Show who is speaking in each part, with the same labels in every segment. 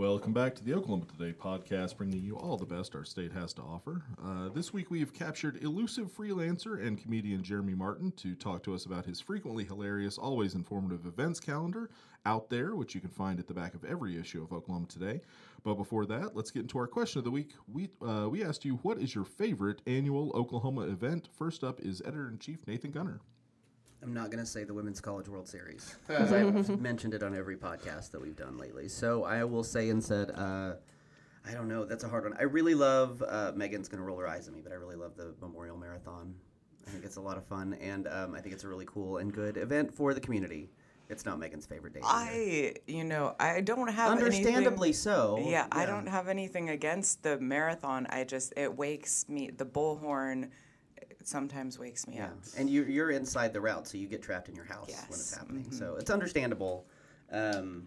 Speaker 1: Welcome back to the Oklahoma Today podcast, bringing you all the best our state has to offer. Uh, this week, we have captured elusive freelancer and comedian Jeremy Martin to talk to us about his frequently hilarious, always informative events calendar out there, which you can find at the back of every issue of Oklahoma Today. But before that, let's get into our question of the week. We uh, we asked you, what is your favorite annual Oklahoma event? First up is editor in chief Nathan Gunter.
Speaker 2: I'm not going to say the Women's College World Series because I've mentioned it on every podcast that we've done lately. So I will say instead, uh, I don't know. That's a hard one. I really love. Uh, Megan's going to roll her eyes at me, but I really love the Memorial Marathon. I think it's a lot of fun, and um, I think it's a really cool and good event for the community. It's not Megan's favorite day.
Speaker 3: I, you know, I don't have
Speaker 2: Understandably
Speaker 3: anything,
Speaker 2: so.
Speaker 3: Yeah, I don't have anything against the marathon. I just it wakes me. The bullhorn sometimes wakes me
Speaker 2: Yeah,
Speaker 3: up.
Speaker 2: and you, you're inside the route, so you get trapped in your house when it's
Speaker 3: Yes,
Speaker 2: happening.
Speaker 3: mhm.
Speaker 2: So it's understandable. Um,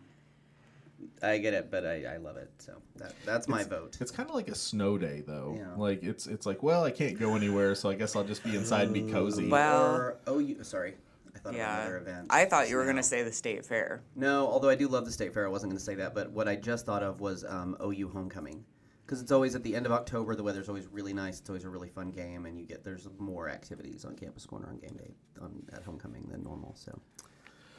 Speaker 2: I get it, but I, I love it. So that that's my vote.
Speaker 1: It's kind of like a snow day, though.
Speaker 2: Yeah.
Speaker 1: Like it's it's like, well, I can't go anywhere, so I guess I'll just be inside and be cozy.
Speaker 3: Well-
Speaker 2: or oh, you sorry, I thought of
Speaker 3: Yeah,
Speaker 2: another event.
Speaker 3: I thought you were gonna say the state fair.
Speaker 2: no. Although I do love the state fair, I wasn't going to say that. But what I just thought of was um, OU homecoming, because it's always at the end of October. The weather's always really nice. It's always a really fun game, and you get there's more activities on Campus Corner on game day on at homecoming than normal. So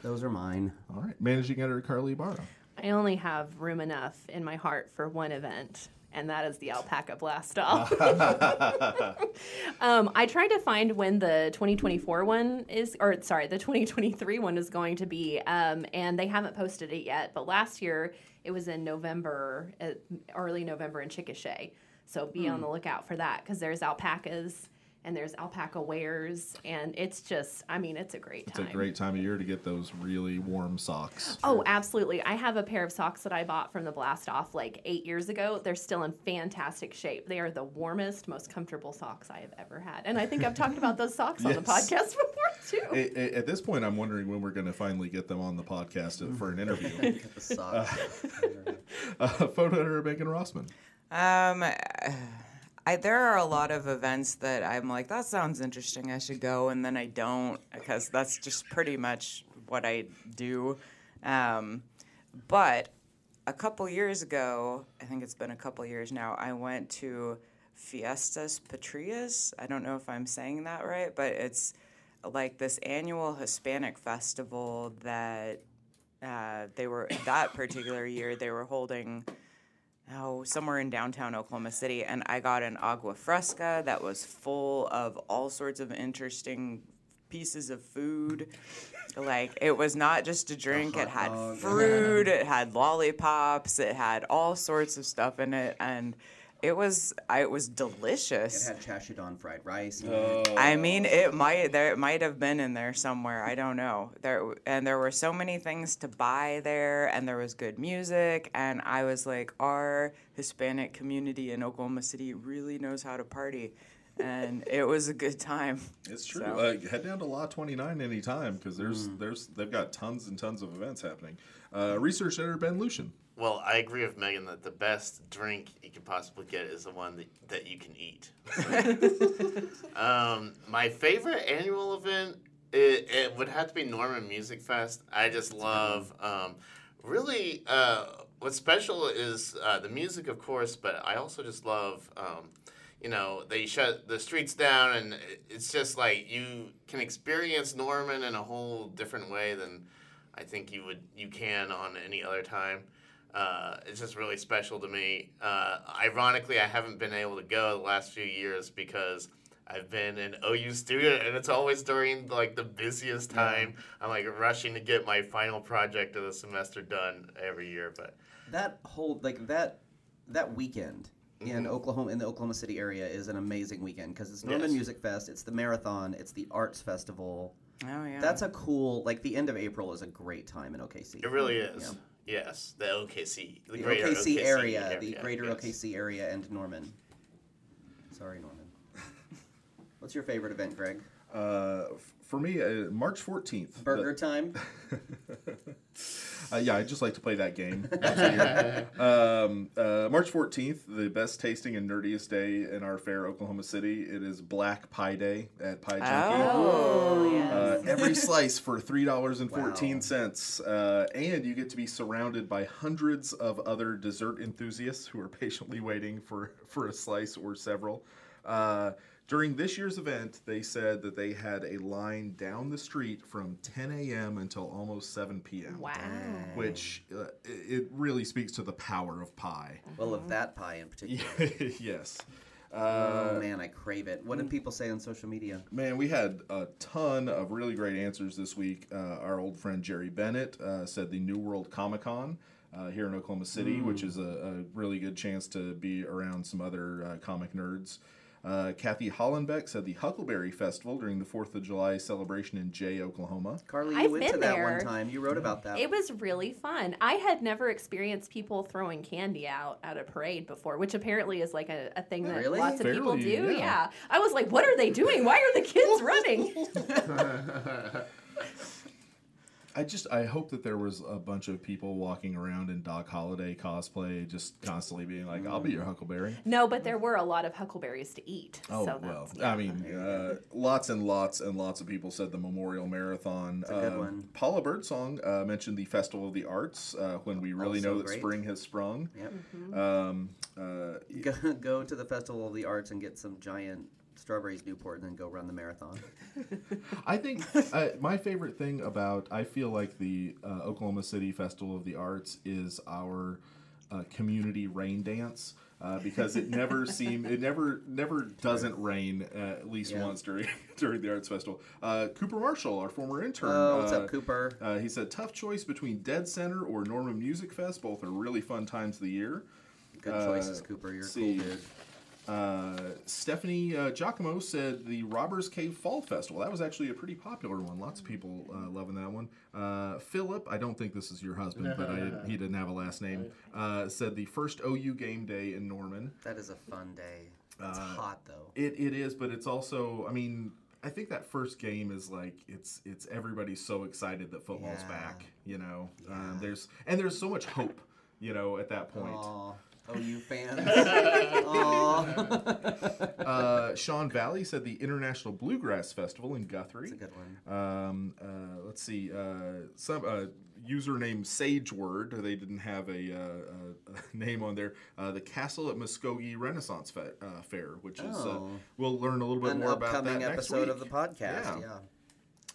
Speaker 2: those are mine.
Speaker 1: All right, managing editor Carly Ibarra.
Speaker 4: I only have room enough in my heart for one event, and that is the alpaca blast off. um, I tried to find when the 2024 one is, or sorry, the 2023 one is going to be, um, and they haven't posted it yet. But last year it was in November, uh, early November in Chickasha. So be on the lookout for that because there's alpacas and there's alpaca wares, and it's just, I mean, it's a great
Speaker 1: It's a great time of year to get those really warm socks.
Speaker 4: Oh, absolutely. I have a pair of socks that I bought from the blast off like eight years ago. They're still in fantastic shape. They are the warmest, most comfortable socks I have ever had. And I think I've talked about those socks on the podcast before, too.
Speaker 1: A- a- At this point, I'm wondering when we're going to finally get them on the podcast for an interview.
Speaker 2: Get the socks.
Speaker 1: uh, photo editor Megan Rossman.
Speaker 3: Um, I there are a lot of events that I'm like that sounds interesting. I should go, and then I don't because that's just pretty much what I do. Um, but a couple years ago, I think it's been a couple years now. I went to Fiestas Patrias. I don't know if I'm saying that right, but it's like this annual Hispanic festival that uh, they were that particular year they were holding oh, somewhere in downtown Oklahoma City, and I got an agua fresca that was full of all sorts of interesting pieces of food. Like it was not just a drink; it had
Speaker 2: dog.
Speaker 3: fruit, it had lollipops, it had all sorts of stuff in it, and it was I, it was delicious.
Speaker 2: It
Speaker 3: delicious.
Speaker 2: had chashadon fried rice. in it.
Speaker 3: I mean, it might there it might have been in there somewhere. I don't know. There and there were so many things to buy there, and there was good music, and I was like, our Hispanic community in Oklahoma City really knows how to party, and it was a good time.
Speaker 1: It's true.
Speaker 3: So-
Speaker 1: Uh, head down to Law 29 anytime because there's there's they've got tons and tons of events happening. Uh, research editor Ben Luschen.
Speaker 5: Well, I agree with Megan that the best drink you can possibly get is the one that, that you can eat. um, my favorite annual event, it, it would have to be Norman Music Fest. I just love, um, really, uh, what's special is uh, the music, of course, but I also just love, um, you know, they shut the streets down, and it's just like you can experience Norman in a whole different way than I think you would you can on any other time. Uh, it's just really special to me. Uh, ironically, I haven't been able to go the last few years because I've been an OU student, and it's always during like the busiest time. I'm like rushing to get my final project of the semester done every year. But
Speaker 2: that whole like that that weekend in mm-hmm. Oklahoma in the Oklahoma City area is an amazing weekend because it's Norman
Speaker 5: Yes.
Speaker 2: Music Fest, it's the marathon, it's the arts festival.
Speaker 3: Oh yeah,
Speaker 2: That's a cool like the end of April is a great time in OKC.
Speaker 5: it really is.
Speaker 2: Yeah.
Speaker 5: Yes, the OKC, the,
Speaker 2: The
Speaker 5: greater
Speaker 2: OKC, area, the greater
Speaker 5: yes.
Speaker 2: OKC area, and Norman. Sorry, Norman. What's your favorite event, Greg?
Speaker 1: Uh, for me, uh, March 14th.
Speaker 2: Burger time.
Speaker 1: Uh, yeah, I just like to play that game. once a year. um, uh, March 14th, the best tasting and nerdiest day in our fair, Oklahoma City. It is Black Pie Day at Pie Junkie.
Speaker 3: Oh,
Speaker 4: yes.
Speaker 1: Uh, every slice for three dollars and fourteen cents, uh, and you get to be surrounded by hundreds of other dessert enthusiasts who are patiently waiting for for a slice or several. During this year's event, they said that they had a line down the street from 10 a.m. until almost 7 p.m.
Speaker 4: Wow.
Speaker 1: Which uh, it it really speaks to the power of pie.
Speaker 2: Well, of that pie in particular.
Speaker 1: yes.
Speaker 2: oh
Speaker 1: Uh,
Speaker 2: man, I crave it. What do people say on social media?
Speaker 1: Man, we had a ton of really great answers this week. Uh, our old friend Jerry Bennett uh, said the New World Comic Con uh, here in Oklahoma City, which is a, a really good chance to be around some other uh, comic nerds. Uh, Kathy Hollenbeck said the Huckleberry Festival during the 4th of July celebration in Jay, Oklahoma.
Speaker 2: Carly, you
Speaker 4: I've
Speaker 2: went to that
Speaker 4: there.
Speaker 2: one time. You wrote about that.
Speaker 4: It was really fun. I had never experienced people throwing candy out at a parade before, which apparently is like a, a thing that
Speaker 2: Really?
Speaker 4: lots of people do.
Speaker 1: yeah.
Speaker 4: Yeah. I was like, what are they doing? Why are the kids running?
Speaker 1: I just I hope that there was a bunch of people walking around in Doc Holliday cosplay, just constantly being like, "I'll be your Huckleberry."
Speaker 4: no, but there were a lot of huckleberries to eat.
Speaker 1: Oh
Speaker 4: so
Speaker 1: well,
Speaker 4: yeah.
Speaker 1: I mean, uh, lots and lots and lots of people said the Memorial Marathon.
Speaker 2: a good
Speaker 1: Uh,
Speaker 2: one.
Speaker 1: Paula Birdsong uh, mentioned the Festival of the Arts uh, when we really
Speaker 2: Also
Speaker 1: know that
Speaker 2: great.
Speaker 1: spring has sprung.
Speaker 2: Yep.
Speaker 4: Mm-hmm.
Speaker 1: Um, uh,
Speaker 2: Go, go to the Festival of the Arts and get some giant strawberries Newport, and then go run the marathon.
Speaker 1: I think uh, my favorite thing about I feel like the uh, Oklahoma City Festival of the Arts is our uh, community rain dance. Uh, because it never seem it never never doesn't rain uh, at least
Speaker 2: Yeah.
Speaker 1: once during during the arts festival. Uh, Cooper Marshall, our former intern,
Speaker 2: Oh, what's
Speaker 1: uh,
Speaker 2: up, Cooper?
Speaker 1: Uh, he said, "Tough choice between Dead Center or Norman Music Fest. Both are really fun times of the year."
Speaker 2: Good
Speaker 1: uh,
Speaker 2: choices, Cooper. You're
Speaker 1: see.
Speaker 2: cool dude.
Speaker 1: Uh, Stephanie uh, Giacomo said the Robbers Cave Fall Festival. That was actually a pretty popular one. Lots of people uh, loving that one. Uh, Philip, I don't think this is your husband, but I, he didn't have a last name. Uh, said the first OU game day in Norman.
Speaker 2: That is a fun day. It's
Speaker 1: Uh,
Speaker 2: hot though.
Speaker 1: It, it is, but it's also. I mean, I think that first game is like it's it's everybody's so excited that football's
Speaker 2: Yeah.
Speaker 1: back. You know, um, there's and there's so much hope. You know, at that point.
Speaker 2: Aw, OU fans.
Speaker 1: Uh, Sean Valley said the International Bluegrass Festival in Guthrie.
Speaker 2: That's a good one.
Speaker 1: Um, uh, let's see. Uh, some uh, username SageWord. They didn't have a, uh, a, name on there. Uh, the Castle at Muskogee Renaissance Fe- uh, Fair, which is uh,
Speaker 2: Oh.
Speaker 1: we'll learn a little bit
Speaker 2: An
Speaker 1: more about that
Speaker 2: upcoming
Speaker 1: next
Speaker 2: episode of the podcast.
Speaker 1: Yeah.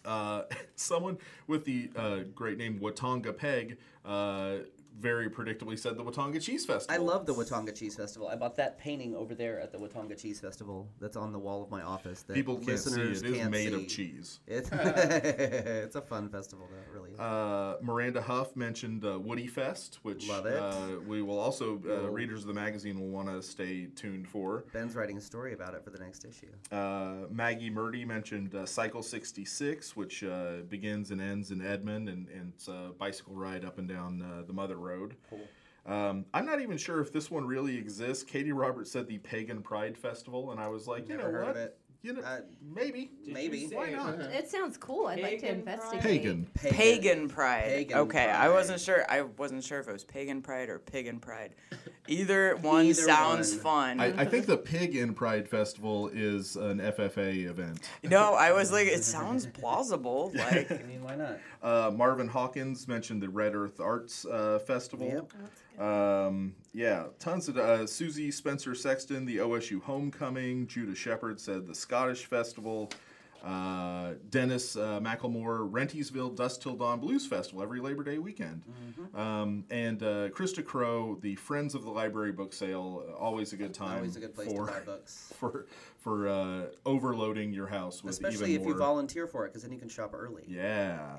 Speaker 2: Yeah.
Speaker 1: Uh, someone with the uh, great name Watonga Peg uh, very predictably said the Watonga Cheese Festival.
Speaker 2: I love the Watonga Cheese Festival. I bought that painting over there at the Watonga Cheese Festival. That's on the wall of my office. That
Speaker 1: People can't see it. It is made
Speaker 2: see.
Speaker 1: of cheese.
Speaker 2: It's, it's a fun festival, though. Really.
Speaker 1: Uh, Miranda Huff mentioned uh, Woody Fest, which. Uh, we will also, uh,
Speaker 2: Cool.
Speaker 1: readers of the magazine will want to stay tuned for.
Speaker 2: Ben's writing a story about it for the next issue.
Speaker 1: Uh, Maggie Murdy mentioned uh, Cycle 66, which uh, begins and ends in Edmond, and, and it's a bicycle ride up and down uh, the Mother Road.
Speaker 2: Cool.
Speaker 1: Um, I'm not even sure if this one really exists. Katie Roberts said the Pagan Pride Festival, and I was like, you know what?
Speaker 2: Of it.
Speaker 1: You know,
Speaker 2: Uh,
Speaker 1: maybe.
Speaker 2: Maybe.
Speaker 1: Why not?
Speaker 4: It sounds cool. I'd like to
Speaker 3: Pagan
Speaker 4: investigate.
Speaker 1: Pagan.
Speaker 3: Pagan pride.
Speaker 2: Pagan
Speaker 3: okay, I
Speaker 2: pride.
Speaker 3: wasn't sure. I wasn't sure if it was pagan pride or pagan pride. Either one
Speaker 2: Either
Speaker 3: sounds
Speaker 2: one.
Speaker 3: fun.
Speaker 1: I, I think the Pig in Pride Festival is an FFA event.
Speaker 3: no, I was like, it sounds plausible. Like,
Speaker 2: I mean, why not?
Speaker 1: Uh, Marvin Hawkins mentioned the Red Earth Arts uh, Festival.
Speaker 2: Yep.
Speaker 1: Um, yeah, tons of uh, Susie Spencer Sexton, the OSU Homecoming. Judah Shepard said the Scottish Festival. Uh, Dennis uh, Macklemore, Rentiesville Dusk Till Dawn Blues Festival every Labor Day weekend.
Speaker 2: Mm-hmm.
Speaker 1: Um, and uh, Krista Crow, the Friends of the Library book sale. Always a good time.
Speaker 2: Always a good place
Speaker 1: for,
Speaker 2: to buy books.
Speaker 1: For for uh, overloading your house with
Speaker 2: Especially if
Speaker 1: more.
Speaker 2: you volunteer for it, because then you can shop early.
Speaker 1: Yeah.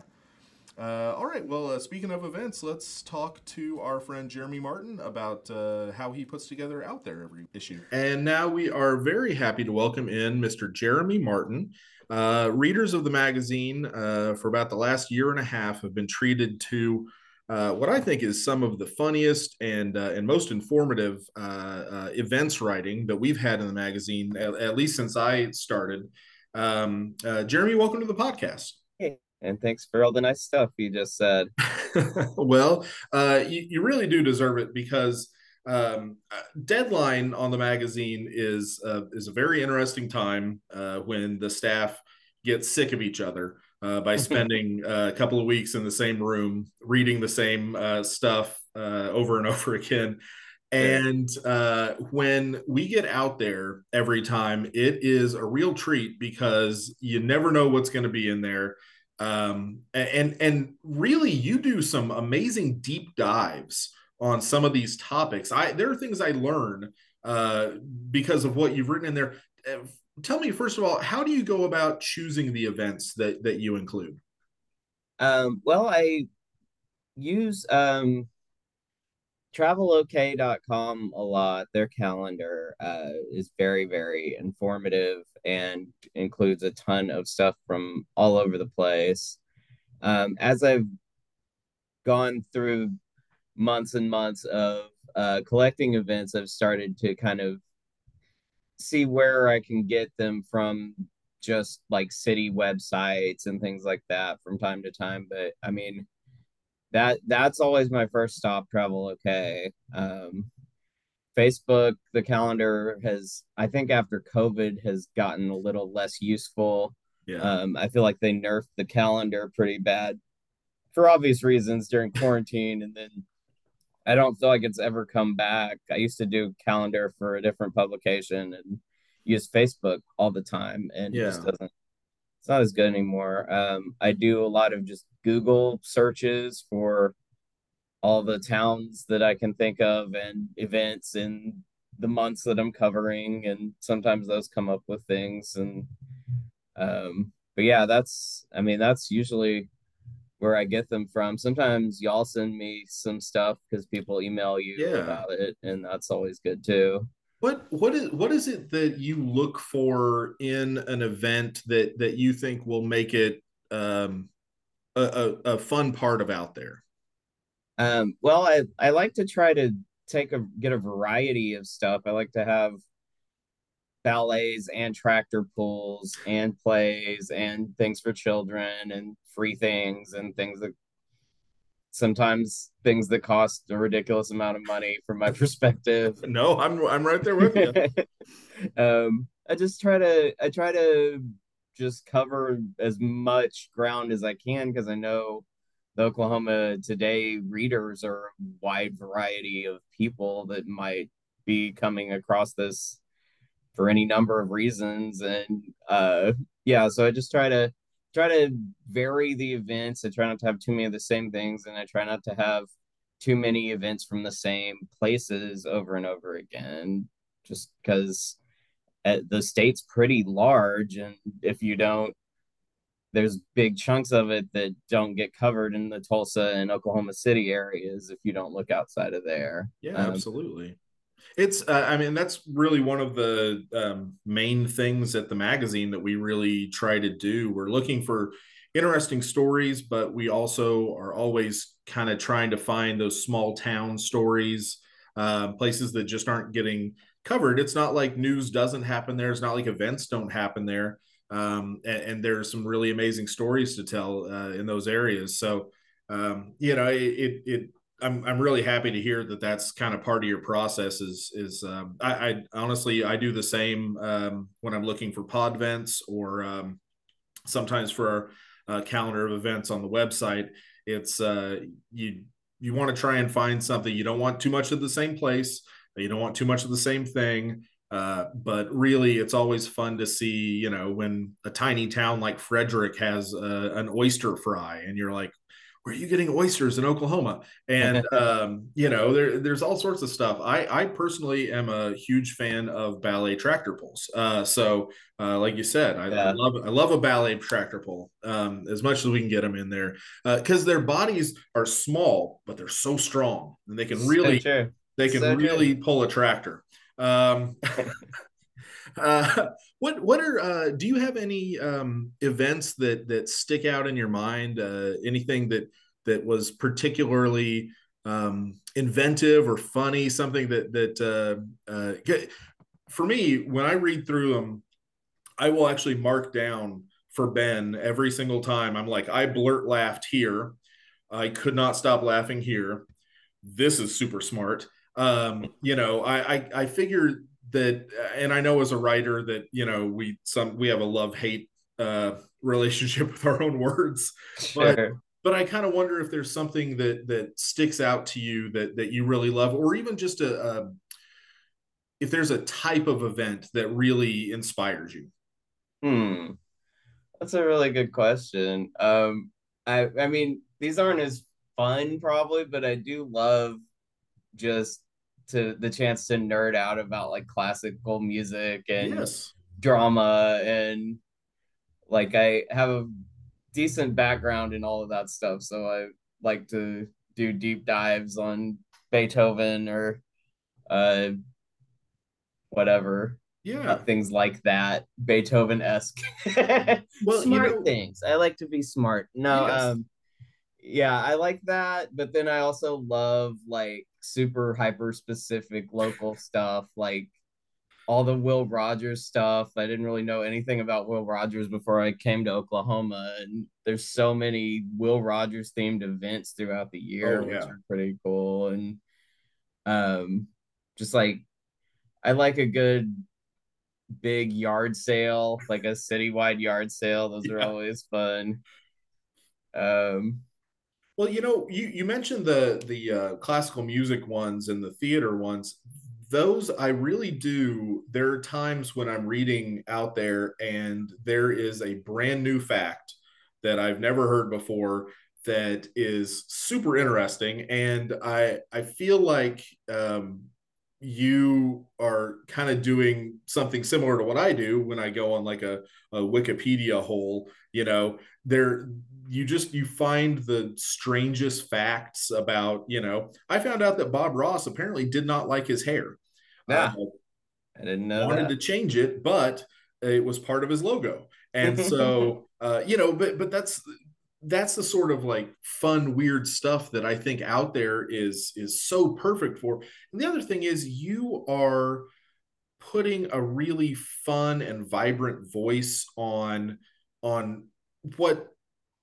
Speaker 1: Uh, all right. Well, uh, speaking of events, let's talk to our friend Jeremy Martin about uh, how he puts together out there every issue. And now we are very happy to welcome in Mr. Jeremy Martin. Uh, readers of the magazine uh, for about the last year and a half have been treated to uh, what I think is some of the funniest and uh, and most informative uh, uh, events writing that we've had in the magazine, at, at least since I started. Um, uh, Jeremy, welcome to the podcast.
Speaker 6: Hey, and thanks for all the nice stuff you just said.
Speaker 1: well, uh, you, you really do deserve it because um, uh, deadline on the magazine is uh, is a very interesting time uh, when the staff gets sick of each other uh, by spending uh, a couple of weeks in the same room reading the same uh, stuff over and over again. And when we get out there every time, it is a real treat because you never know what's going to be in there um, and and really you do some amazing deep dives on some of these topics. I there are things i learn uh, because of what you've written in there. Uh, tell me first of all how do you go about choosing the events that that you include?
Speaker 6: Um, well i use um, travelok.com a lot. Their calendar uh, is very, very informative and includes a ton of stuff from all over the place. Um, as I've gone through months and months of uh, collecting events, I've started to kind of see where I can get them from just like city websites and things like that from time to time. But I mean, that that's always my first stop Travelok um facebook the calendar has i think after covid has gotten a little less useful yeah. um i feel like they nerfed the calendar pretty bad for obvious reasons during quarantine and then i don't feel like it's ever come back i used to do calendar for a different publication and use facebook all the time and yeah. it just doesn't it's not as good anymore. Um, I do a lot of just Google searches for all the towns that I can think of and events and the months that I'm covering, and sometimes those come up with things. And um, but yeah, that's I mean that's usually where I get them from. Sometimes y'all send me some stuff because people email you yeah. about it, and that's always good too.
Speaker 1: What what is what is it that you look for in an event that that you think will make it um, a, a, a fun part of out there?
Speaker 6: Um, well, I I like to try to take a get a variety of stuff. I like to have ballets and tractor pulls and plays and things for children and free things and things that sometimes things that cost a ridiculous amount of money from my perspective.
Speaker 1: No, I'm I'm right there with
Speaker 6: you. um, I just try to I try to just cover as much ground as I can because I know the Oklahoma Today readers are a wide variety of people that might be coming across this for any number of reasons and uh yeah so I just try to try to vary the events. I try not to have too many of the same things, and I try not to have too many events from the same places over and over again, just because uh, the state's pretty large, and if you don't, there's big chunks of it that don't get covered in the Tulsa and Oklahoma City areas if you don't look outside of there.
Speaker 1: Yeah, um, absolutely. It's, uh, I mean, that's really one of the um, main things at the magazine that we really try to do. We're looking for interesting stories, but we also are always kind of trying to find those small town stories, uh, places that just aren't getting covered. It's not like news doesn't happen there. It's not like events don't happen there. Um, and, and there are some really amazing stories to tell uh, in those areas. So, um, you know, it, it, it I'm I'm really happy to hear that that's kind of part of your process. Is is um, I, I, honestly I do the same um, when I'm looking for pod vents or um, sometimes for our uh, calendar of events on the website. It's uh, you you want to try and find something. You don't want too much of the same place. You don't want too much of the same thing. Uh, but really, it's always fun to see, you know, when a tiny town like Frederick has uh, an oyster fry, and you're like, where are you getting oysters in Oklahoma? And um, you know, there, there's all sorts of stuff. I, I personally am a huge fan of ballet tractor pulls. Uh, so, uh, like you said, I, yeah. I, love I love a ballet tractor pull um, as much as we can get them in there because uh, their bodies are small, but they're so strong and they can really so they can so really pull a tractor. Um, Uh, what what are uh, do you have any um, events that that stick out in your mind? Uh, anything that that was particularly um, inventive or funny? Something that that uh, uh, for me when I read through them, I will actually mark down for Ben every single time. I'm like, I blurt laughed here. I could not stop laughing here. This is super smart. Um, you know, I, I I figure that, and I know as a writer that you know we some we have a love hate uh, relationship with our own words, but but I kind of wonder if there's something that that sticks out to you that that you really love, or even just a, a if there's a type of event that really inspires you.
Speaker 6: Hmm. That's a really good question. Um, I I mean, these aren't as fun probably, but I do love just to the chance to nerd out about like classical music and
Speaker 1: Yes.
Speaker 6: drama and like I have a decent background in all of that stuff, so I like to do deep dives on Beethoven or uh whatever
Speaker 1: Yeah.
Speaker 6: things like that beethoven-esque
Speaker 1: Well, you
Speaker 6: smart
Speaker 1: know-
Speaker 6: things i like to be smart no
Speaker 1: Yes.
Speaker 6: um yeah i like that but then i also love like super hyper specific local stuff like all the will rogers stuff i didn't really know anything about will rogers before i came to oklahoma and there's so many will rogers themed events throughout the year
Speaker 1: Oh,
Speaker 6: which are pretty cool and um just like i like a good big yard sale, like a citywide yard sale. Those are always fun. Um,
Speaker 1: Well, you know, you you mentioned the the uh, classical music ones and the theater ones. Those I really do. There are times when I'm reading out there and there is a brand new fact that I've never heard before that is super interesting, and I I feel like um, you are kind of doing something similar to what I do when I go on like a, a Wikipedia hole. You know, there you just you find the strangest facts about you know i found out that bob ross apparently did not like his hair
Speaker 6: Yeah.
Speaker 1: Uh,
Speaker 6: I didn't know
Speaker 1: wanted
Speaker 6: that.
Speaker 1: to change it but it was part of his logo and so uh, you know but but that's that's the sort of like fun weird stuff that i think out there is is so perfect for and the other thing is you are putting a really fun and vibrant voice on on what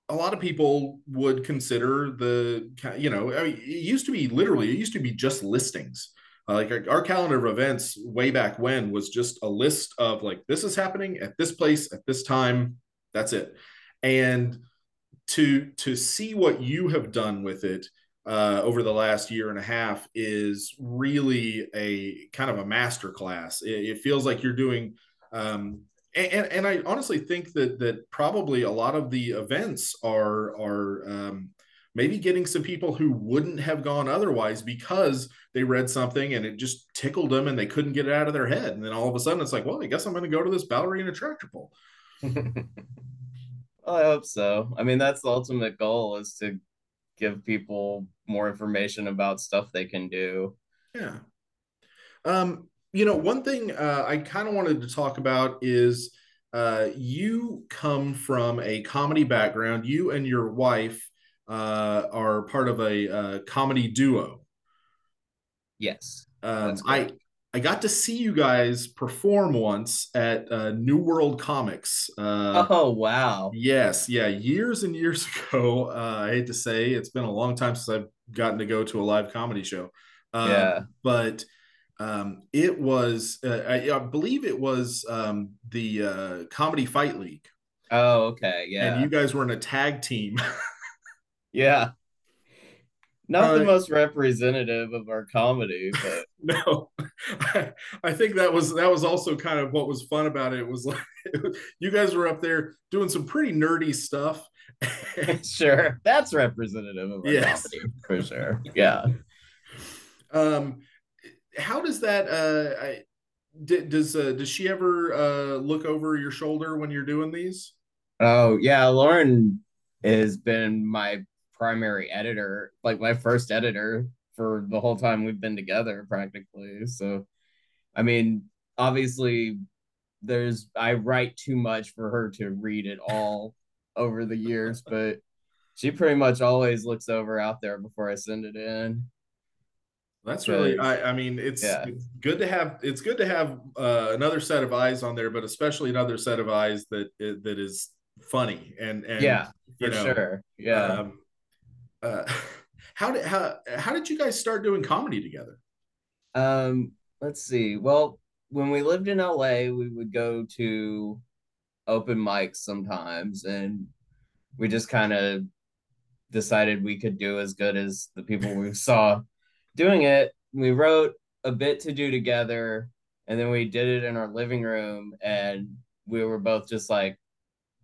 Speaker 1: a lot of people would consider the you know I mean, it used to be literally it used to be just listings. Uh, like our, our calendar of events way back when was just a list of like this is happening at this place at this time. That's it. And to to see what you have done with it uh, over the last year and a half is really a kind of a master class. It, it feels like you're doing, um, and, and I honestly think that that probably a lot of the events are are um, maybe getting some people who wouldn't have gone otherwise because they read something and it just tickled them and they couldn't get it out of their head, and then all of a sudden it's like, well, I guess I'm going to go to this ballerina tractor pull.
Speaker 6: Well, I hope so. I mean, that's the ultimate goal is to give people more information about stuff they can do.
Speaker 1: Yeah. Um, you know, one thing uh, I kind of wanted to talk about is uh, you come from a comedy background. You and your wife uh, are part of a uh, comedy duo.
Speaker 6: Yes.
Speaker 1: Um, I. I got to see you guys perform once at uh, New World Comics. Uh,
Speaker 6: Oh, wow.
Speaker 1: Yes, yeah, years and years ago. Uh, I hate to say it's been a long time since I've gotten to go to a live comedy show. Uh,
Speaker 6: Yeah.
Speaker 1: but um, it was, uh, I, I believe it was um, the uh, Comedy Fight League,
Speaker 6: Oh, okay. Yeah.
Speaker 1: and you guys were in a tag team.
Speaker 6: Yeah. Not the
Speaker 1: Uh,
Speaker 6: most representative of our comedy, but
Speaker 1: no, I, I think that was that was also kind of what was fun about it. Was like you guys were up there doing some pretty nerdy stuff.
Speaker 6: sure. That's representative of our
Speaker 1: Yes.
Speaker 6: comedy for sure. Yeah.
Speaker 1: um how does that uh I, d- does uh, does she ever uh look over your shoulder when you're doing these
Speaker 6: Oh, yeah. Lauren has been my primary editor, like my first editor for the whole time we've been together, practically. So, I mean, obviously, there's, I write too much for her to read it all over the years, but she pretty much always looks over out there before I send it in.
Speaker 1: That's really i i mean it's,
Speaker 6: Yeah.
Speaker 1: it's good to have it's good to have uh another set of eyes on there but especially another set of eyes that that is funny and and
Speaker 6: yeah,
Speaker 1: you
Speaker 6: for
Speaker 1: know,
Speaker 6: sure. Yeah.
Speaker 1: Um, uh, how did how how did you guys start doing comedy together?
Speaker 6: Um, let's see. Well, when we lived in LA, we would go to open mics sometimes, and we just kind of decided we could do as good as the people we saw doing it. We wrote a bit to do together, and then we did it in our living room, and we were both just like,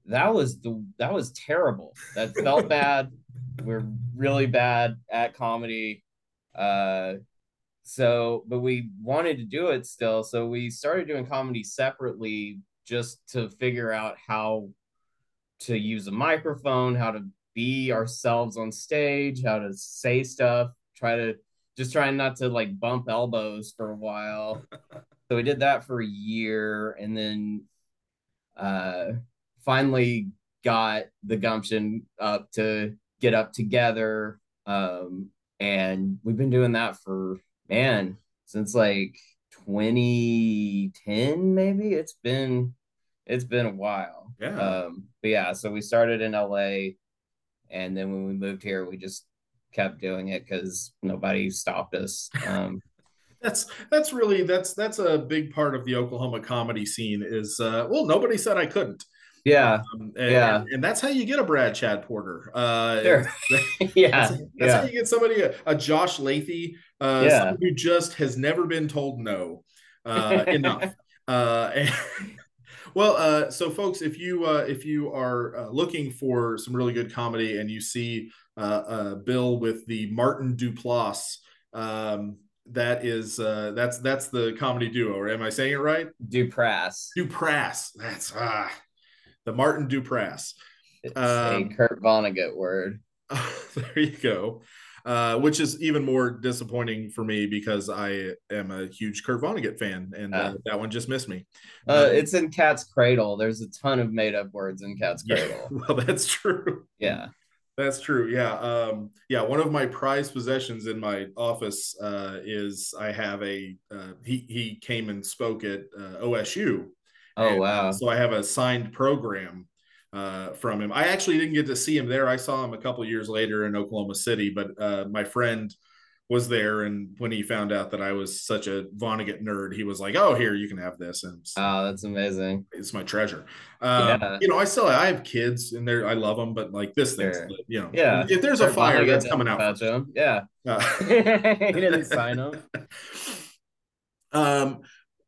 Speaker 6: "That was the that was terrible. That felt bad. We're really bad at comedy." Uh, so but we wanted to do it still so we started doing comedy separately just to figure out how to use a microphone how to be ourselves on stage how to say stuff try to just trying not to like bump elbows for a while so we did that for a year and then uh finally got the gumption up to get up together um and we've been doing that for man, since like 2010, maybe it's been it's been a while.
Speaker 1: Yeah.
Speaker 6: Um, but yeah, so we started in LA, and then when we moved here, we just kept doing it because nobody stopped us. Um,
Speaker 1: that's that's really that's that's a big part of the Oklahoma comedy scene. Is uh, well, nobody said I couldn't.
Speaker 6: yeah,
Speaker 1: Um, and,
Speaker 6: Yeah.
Speaker 1: and, and that's how you get a Brad Chad Porter. Uh,
Speaker 6: Sure. yeah,
Speaker 1: That's, that's
Speaker 6: yeah.
Speaker 1: how you get somebody a, a Josh Lathy, uh,
Speaker 6: Yeah.
Speaker 1: who just has never been told no uh, enough. Uh, and, well, uh, so folks, if you uh, if you are uh, looking for some really good comedy and you see uh, uh, Bill with the Martin Duplass, um, that is uh, that's that's the comedy duo. Or am I saying it right?
Speaker 6: Duprass.
Speaker 1: Duprass. That's ah, the Martin Duprass.
Speaker 6: It's
Speaker 1: Um,
Speaker 6: a Kurt Vonnegut word.
Speaker 1: there you go. Uh, which is even more disappointing for me because I am a huge Kurt Vonnegut fan, and uh,
Speaker 6: Ah.
Speaker 1: that one just missed me.
Speaker 6: Uh,
Speaker 1: Um,
Speaker 6: it's in Cat's Cradle. There's a ton of made up words in Cat's
Speaker 1: yeah,
Speaker 6: Cradle.
Speaker 1: well, that's true.
Speaker 6: Yeah.
Speaker 1: That's true. Yeah. Um, yeah. One of my prized possessions in my office uh, is I have a uh, he he came and spoke at uh, OSU.
Speaker 6: Oh
Speaker 1: And,
Speaker 6: wow.
Speaker 1: So I have a signed program uh, from him. I actually didn't get to see him there. I saw him a couple years later in Oklahoma City, but uh, my friend was there, and when he found out that I was such a Vonnegut nerd, he was like, "Oh, here you can have this," and it's,
Speaker 6: Oh, that's amazing.
Speaker 1: it's my treasure. Um,
Speaker 6: Yeah.
Speaker 1: You know, I still I have kids, and they're I love them, but like this thing's
Speaker 6: Sure.
Speaker 1: you know,
Speaker 6: Yeah.
Speaker 1: If there's a
Speaker 6: Kurt
Speaker 1: fire,
Speaker 6: Vonnegut
Speaker 1: that's coming out.
Speaker 6: him. Yeah.
Speaker 1: Uh,
Speaker 6: he didn't sign him.
Speaker 1: Um,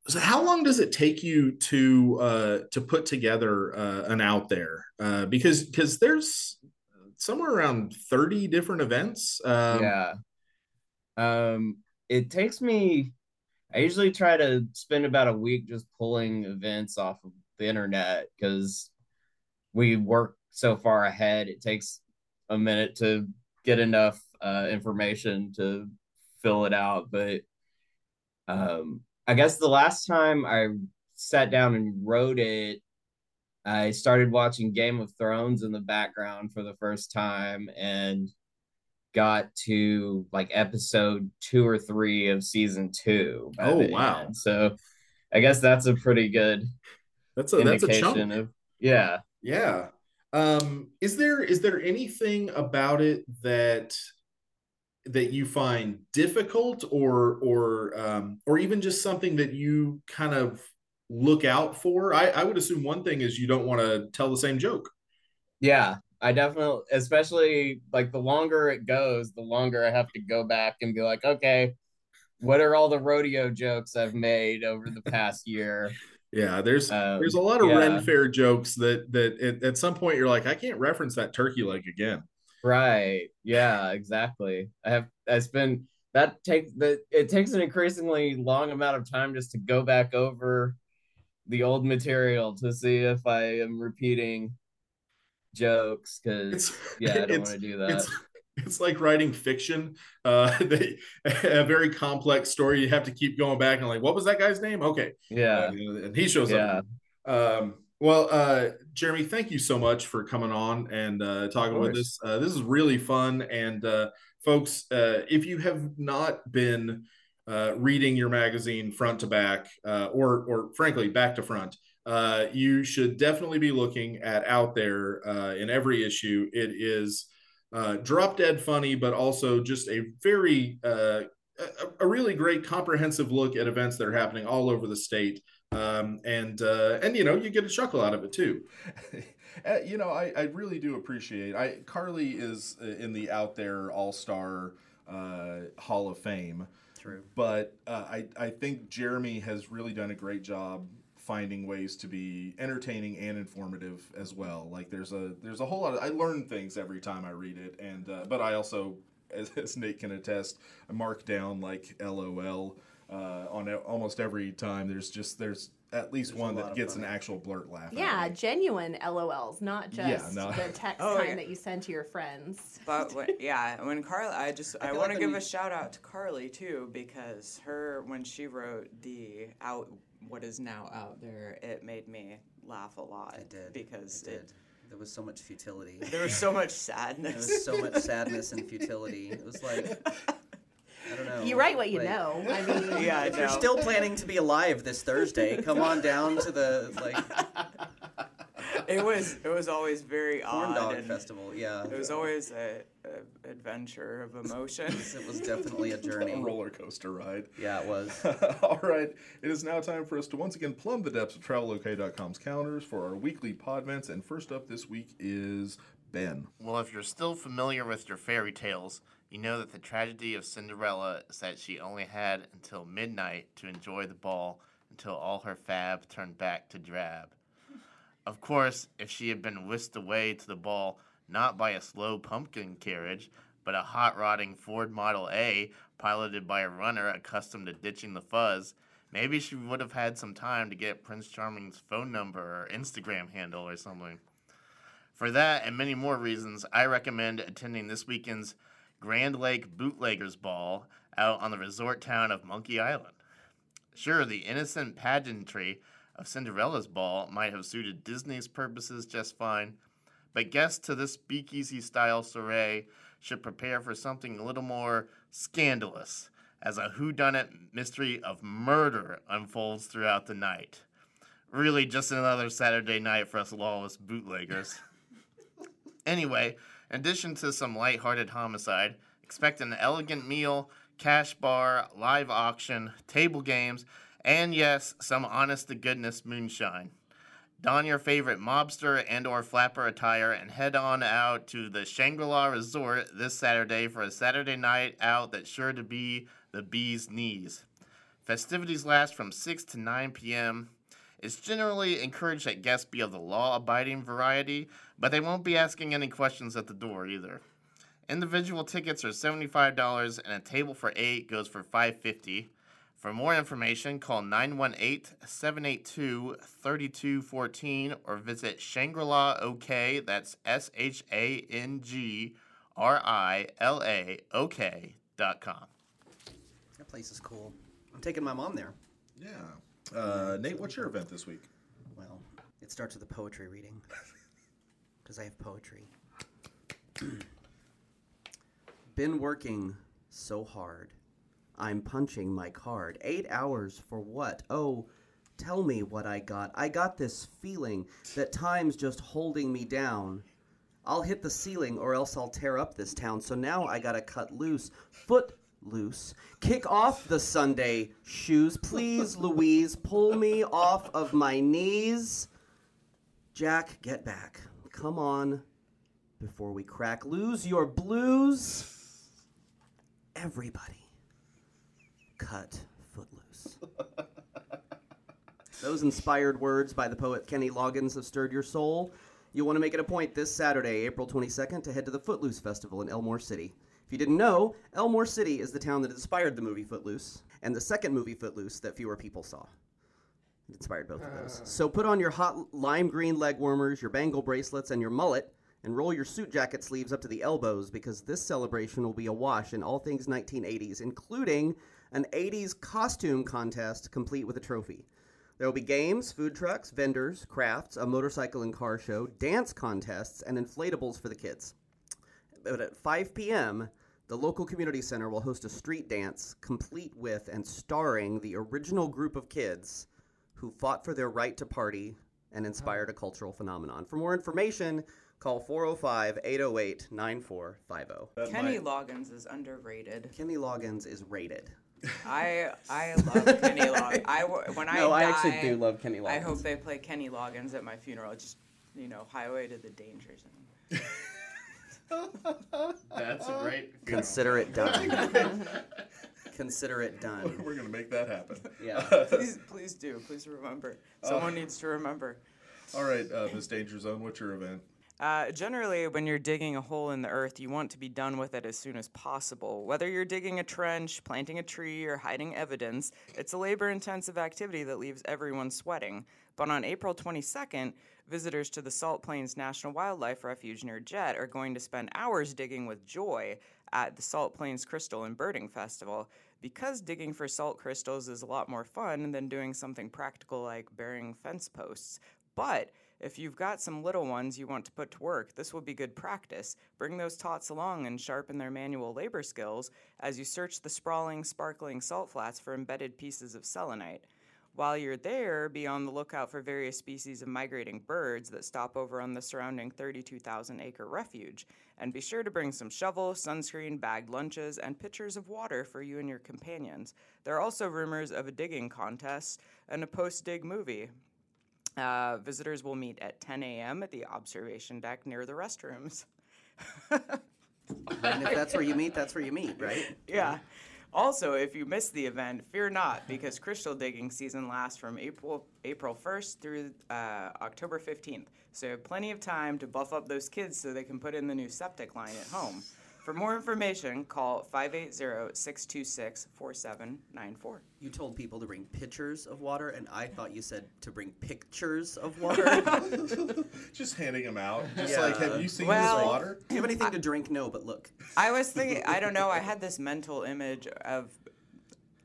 Speaker 1: so how long does it take you to uh, to put together uh, an out there? Uh, because because there's somewhere around thirty different events. Um,
Speaker 6: yeah. Um, it takes me. I usually try to spend about a week just pulling events off of the internet because we work so far ahead. It takes a minute to get enough uh, information to fill it out. But um, I guess the last time I sat down and wrote it, I started watching Game of Thrones in the background for the first time and got to like episode two or three of season two.
Speaker 1: Oh, wow.
Speaker 6: end. So I guess that's a pretty good
Speaker 1: that's a that's a chunk.
Speaker 6: of yeah.
Speaker 1: Yeah. Um, is there is there anything about it that that you find difficult or or um, or even just something that you kind of look out for? I, I would assume one thing is you don't want to tell the same joke.
Speaker 6: Yeah, I definitely, especially like the longer it goes, the longer I have to go back and be like, okay, what are all the rodeo jokes I've made over the past year?
Speaker 1: Yeah, there's
Speaker 6: Um,
Speaker 1: there's a lot of
Speaker 6: yeah.
Speaker 1: Ren Fair jokes that that at, at some point you're like, I can't reference that turkey leg again.
Speaker 6: Right. Yeah, exactly. I have I spend that takes that it takes an increasingly long amount of time just to go back over the old material to see if I am repeating jokes because yeah, I don't want to do that.
Speaker 1: It's it's like writing fiction. Uh, they, a very complex story. You have to keep going back and like, what was that guy's name? Okay,
Speaker 6: yeah.
Speaker 1: Uh, and he shows
Speaker 6: Yeah.
Speaker 1: up. Um, well, uh, Jeremy, thank you so much for coming on and uh, talking with us. Uh, this is really fun. And uh, folks, uh, if you have not been uh, reading your magazine front to back, uh, or or frankly back to front, uh, you should definitely be looking at out there uh, in every issue. It is uh, drop dead funny, but also just a very uh, a, a, really great comprehensive look at events that are happening all over the state. Um, and uh, and you know you get a chuckle out of it too. Uh, you know I, I really do appreciate. I Carly is in the out there all star uh, Hall of Fame.
Speaker 2: True.
Speaker 1: But I I think Jeremy has really done a great job finding ways to be entertaining and informative as well. Like there's a there's a whole lot of I learn things every time I read it, and uh, but I also, as, as, Nate can attest, I mark down like LOL uh, on almost every time. There's just there's at least there's one that gets an actual blurt laugh.
Speaker 4: Yeah, genuine LOLs, not just yeah, no. the text oh, kind yeah. that you send to your friends.
Speaker 3: But when, yeah, when Carly, I just I, I want to give a shout out to Carly too because her when she wrote the out what is now out there, it made me laugh a lot.
Speaker 2: It did
Speaker 3: because
Speaker 2: it, it there was so much futility.
Speaker 3: There was so much sadness.
Speaker 2: there was so much sadness and futility. It was like I don't know.
Speaker 4: You write what you like, know. I mean,
Speaker 2: yeah. If you're still planning to be alive this Thursday, come on down to the like
Speaker 3: it was it was always very
Speaker 2: Corn
Speaker 3: odd.
Speaker 2: Dog Festival, yeah.
Speaker 3: It was always a, a adventure of emotions.
Speaker 2: it was definitely a journey, a
Speaker 1: roller coaster ride.
Speaker 2: Yeah, it was.
Speaker 1: All right, it is now time for us to once again plumb the depths of TravelOK.com's calendars for our weekly podvents. And first up this week is Ben.
Speaker 5: Well, if you're still familiar with your fairy tales, you know that the tragedy of Cinderella is that she only had until midnight to enjoy the ball until all her fab turned back to drab. Of course, if she had been whisked away to the ball not by a slow pumpkin carriage, but a hot rodding Ford Model A piloted by a runner accustomed to ditching the fuzz, maybe she would have had some time to get Prince Charming's phone number or Instagram handle or something. For that and many more reasons, I recommend attending this weekend's Grand Lake Bootleggers Ball out on the resort town of Monkey Island. Sure, the innocent pageantry of Cinderella's ball might have suited Disney's purposes just fine, but guests to this speakeasy style soiree should prepare for something a little more scandalous as a whodunit mystery of murder unfolds throughout the night. Really, just another Saturday night for us lawless bootleggers. anyway, in addition to some light-hearted homicide, expect an elegant meal, cash bar, live auction, table games, and yes, some honest to goodness moonshine. Don your favorite mobster and or flapper attire and head on out to the Shangri-La Resort this Saturday for a Saturday night out that's sure to be the bee's knees. Festivities last from 6 to 9 p.m. It's generally encouraged that guests be of the law-abiding variety, but they won't be asking any questions at the door either. Individual tickets are $75 and a table for 8 goes for 550. For more information, call 918 782 3214 or visit Shangri La OK, that's S H A N G R I L A OK dot com.
Speaker 2: That place is cool. I'm taking my mom there.
Speaker 1: Yeah. Uh, Nate, what's your event this week?
Speaker 2: Well, it starts with a poetry reading because I have poetry. Been working so hard I'm punching my card. Eight hours for what? Oh, tell me what I got. I got this feeling that time's just holding me down. I'll hit the ceiling or else I'll tear up this town. So now I gotta cut loose. Foot loose. Kick off the Sunday shoes. Please, Louise, pull me off of my knees. Jack, get back. Come on before we crack. Lose your blues. Everybody cut footloose. Those inspired words by the poet Kenny Loggins have stirred your soul. You'll want to make it a point this Saturday, April 22nd, to head to the Footloose Festival in Elmore City. If you didn't know, Elmore City is the town that inspired the movie Footloose and the second movie Footloose that fewer people saw. It inspired both of those. Ah. So put on your hot lime green leg warmers, your bangle bracelets, and your mullet, and roll your suit jacket sleeves up to the elbows because this celebration will be awash in all things 1980s, including an 80s costume contest complete with a trophy. There will be games, food trucks, vendors, crafts, a motorcycle and car show, dance contests, and inflatables for the kids. But at 5 p.m., the local community center will host a street dance complete with and starring the original group of kids who fought for their right to party and inspired a cultural phenomenon. For more information, call 405 808 9450.
Speaker 3: Kenny Loggins is underrated.
Speaker 2: Kenny Loggins is rated.
Speaker 3: I I love Kenny Loggins. I w- when I
Speaker 2: No, I actually do love Kenny Loggins.
Speaker 3: I hope they play Kenny Loggins at my funeral. Just you know, Highway to the Danger Zone.
Speaker 5: That's a great. funeral.
Speaker 2: Consider it done. Consider it done.
Speaker 1: We're gonna make that happen.
Speaker 2: Yeah.
Speaker 3: Please, please do. Please remember. Someone needs to remember.
Speaker 1: All right, uh, Miss Danger Zone, what's your event?
Speaker 3: Uh, generally, when you're digging a hole in the earth, you want to be done with it as soon as possible. Whether you're digging a trench, planting a tree, or hiding evidence, it's a labor intensive activity that leaves everyone sweating. But on April 22nd, visitors to the Salt Plains National Wildlife Refuge near Jet are going to spend hours digging with joy at the Salt Plains Crystal and Birding Festival. Because digging for salt crystals is a lot more fun than doing something practical like burying fence posts. But if you've got some little ones you want to put to work, this will be good practice. Bring those tots along and sharpen their manual labor skills as you search the sprawling, sparkling salt flats for embedded pieces of selenite. While you're there, be on the lookout for various species of migrating birds that stop over on the surrounding 32,000 acre refuge. And be sure to bring some shovel, sunscreen, bagged lunches, and pitchers of water for you and your companions. There are also rumors of a digging contest and a post dig movie. Uh, visitors will meet at 10 a.m. at the observation deck near the restrooms.
Speaker 2: and if that's where you meet, that's where you meet, right?
Speaker 3: Yeah. Also, if you miss the event, fear not, because crystal digging season lasts from April April 1st through uh, October 15th. So you have plenty of time to buff up those kids so they can put in the new septic line at home. For more information, call 580-626-4794.
Speaker 2: You told people to bring pitchers of water, and I thought you said to bring pictures of water.
Speaker 1: Just handing them out. Just
Speaker 2: Yeah.
Speaker 1: like, have you seen
Speaker 3: Well-
Speaker 1: this water?
Speaker 2: Do you have anything to drink? No, but look.
Speaker 3: I was thinking, I don't know, I had this mental image of,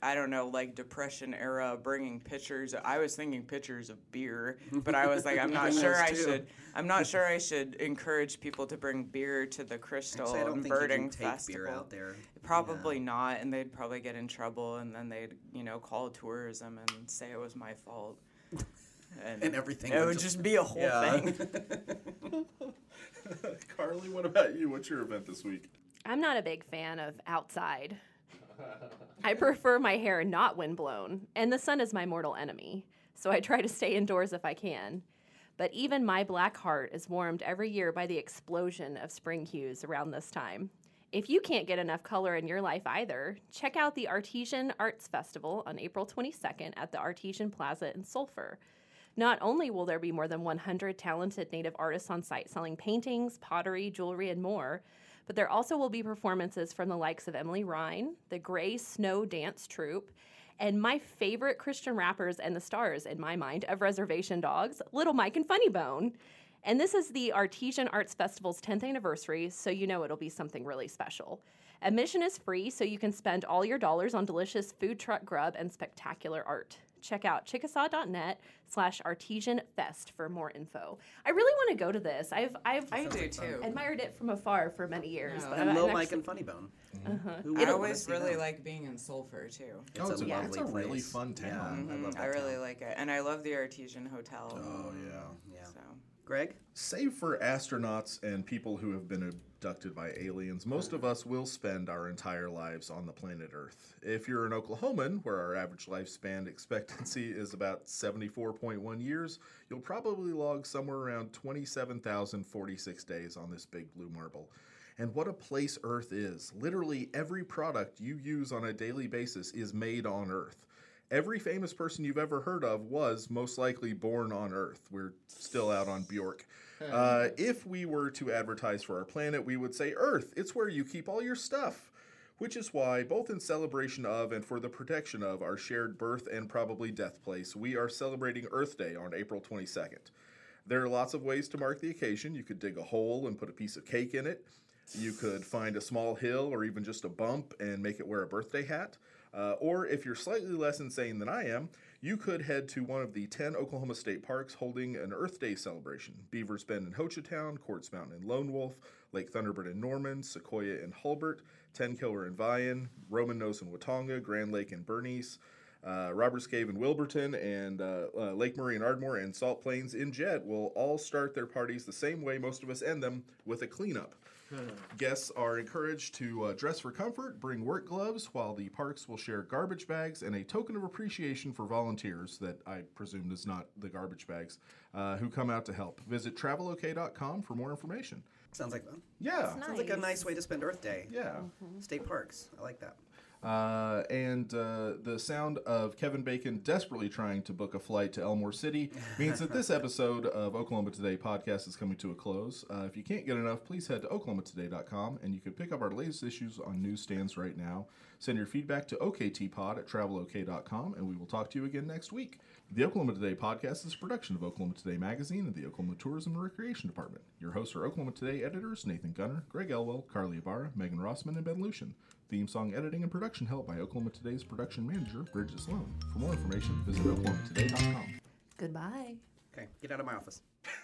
Speaker 3: I don't know, like depression era bringing pictures. I was thinking pictures of beer, but I was like, I'm not sure I should. I'm not sure I should encourage people to bring beer to the Crystal
Speaker 2: Actually, I don't
Speaker 3: and
Speaker 2: think you
Speaker 3: Birding
Speaker 2: can take
Speaker 3: Festival.
Speaker 2: beer out there.
Speaker 3: Probably not, and they'd probably get in trouble, and then they'd, you know, call tourism and say it was my fault. And,
Speaker 2: And everything
Speaker 3: It
Speaker 2: would
Speaker 3: would
Speaker 2: just-
Speaker 3: just be a whole
Speaker 2: Yeah.
Speaker 3: thing.
Speaker 1: Carly, what about you? What's your event this week?
Speaker 4: I'm not a big fan of outside. I prefer my hair not windblown, and the sun is my mortal enemy, so I try to stay indoors if I can. But even my black heart is warmed every year by the explosion of spring hues around this time. If you can't get enough color in your life either, check out the Artesian Arts Festival on April 22nd at the Artesian Plaza in Sulphur. Not only will there be more than 100 talented native artists on site selling paintings, pottery, jewelry, and more, but there also will be performances from the likes of Emily Rhine, the Gray Snow Dance Troupe, and my favorite Christian rappers and the stars, in my mind, of Reservation Dogs, Little Mike and Funny Bone. And this is the Artesian Arts Festival's 10th anniversary, so you know it'll be something really special. Admission is free, so you can spend all your dollars on delicious food truck grub and spectacular art. Check out chickasaw.net slash artesian fest for more info. I really want to go to this. I've I've
Speaker 3: I do too.
Speaker 4: admired it from afar for many years.
Speaker 3: Yeah.
Speaker 4: But
Speaker 2: And
Speaker 4: I'm
Speaker 2: Low
Speaker 4: actually-
Speaker 2: Mike and Funny Bone.
Speaker 4: Uh-huh.
Speaker 2: Who
Speaker 3: I always really
Speaker 2: them?
Speaker 3: like being in Sulphur too.
Speaker 2: It's
Speaker 1: Oh, it's
Speaker 2: a
Speaker 1: a-
Speaker 2: lovely
Speaker 1: it's a really
Speaker 2: place.
Speaker 1: fun town.
Speaker 2: Yeah, I love
Speaker 3: Mhm,
Speaker 2: that
Speaker 3: I really
Speaker 2: town.
Speaker 3: like it, and I love the Artesian Hotel.
Speaker 1: Oh, yeah.
Speaker 2: Yeah.
Speaker 3: So.
Speaker 2: Greg?
Speaker 1: Save for astronauts and people who have been abducted by aliens, most of us will spend our entire lives on the planet Earth. If you're an Oklahoman, where our average lifespan expectancy is about 74.1 years, you'll probably log somewhere around 27,046 days on this big blue marble. And what a place Earth is. Literally every product you use on a daily basis is made on Earth. Every famous person you've ever heard of was most likely born on Earth. We're still out on Bjork. Uh, if we were to advertise for our planet, we would say Earth. It's where you keep all your stuff. Which is why, both in celebration of and for the protection of our shared birth and probably death place, we are celebrating Earth Day on April 22nd. There are lots of ways to mark the occasion. You could dig a hole and put a piece of cake in it. You could find a small hill or even just a bump and make it wear a birthday hat. Uh, or if you're slightly less insane than I am, you could head to one of the 10 Oklahoma state parks holding an Earth Day celebration. Beavers Bend in Hochatown, Quartz Mountain in Lone Wolf, Lake Thunderbird in Norman, Sequoyah in Hulbert, Tenkiller in Vian, Roman Nose in Watonga, Grand Lake in Bernice. Uh, Roberts Cave in Wilburton and uh, uh, Lake Murray in Ardmore and Salt Plains in Jet will all start their parties the same way most of us end them with a cleanup. Guests are encouraged to uh, dress for comfort, bring work gloves, while the parks will share garbage bags and a token of appreciation for volunteers that I presume is not the garbage bags uh, who come out to help. Visit travelok.com for more information.
Speaker 2: Sounds like fun.
Speaker 1: Yeah.
Speaker 2: Sounds like a
Speaker 4: Nice.
Speaker 2: nice way to spend Earth Day.
Speaker 1: Yeah.
Speaker 2: State parks. I like that.
Speaker 1: Uh, and uh, the sound of Kevin Bacon desperately trying to book a flight to Elmore City means that this episode of Oklahoma Today podcast is coming to a close. Uh, if you can't get enough, please head to oklahomatoday.com and you can pick up our latest issues on newsstands right now. Send your feedback to oktpod at travelok.com and we will talk to you again next week. The Oklahoma Today podcast is a production of Oklahoma Today magazine and the Oklahoma Tourism and Recreation Department. Your hosts are Oklahoma Today editors Nathan Gunter, Greg Elwell, Carly Ibarra, Megan Rossman, and Ben Luschen. Theme song editing and production help by Oklahoma Today's production manager, Bridget Sloan. For more information, visit oklahomatoday.com.
Speaker 4: Goodbye.
Speaker 2: Okay, get out of my office.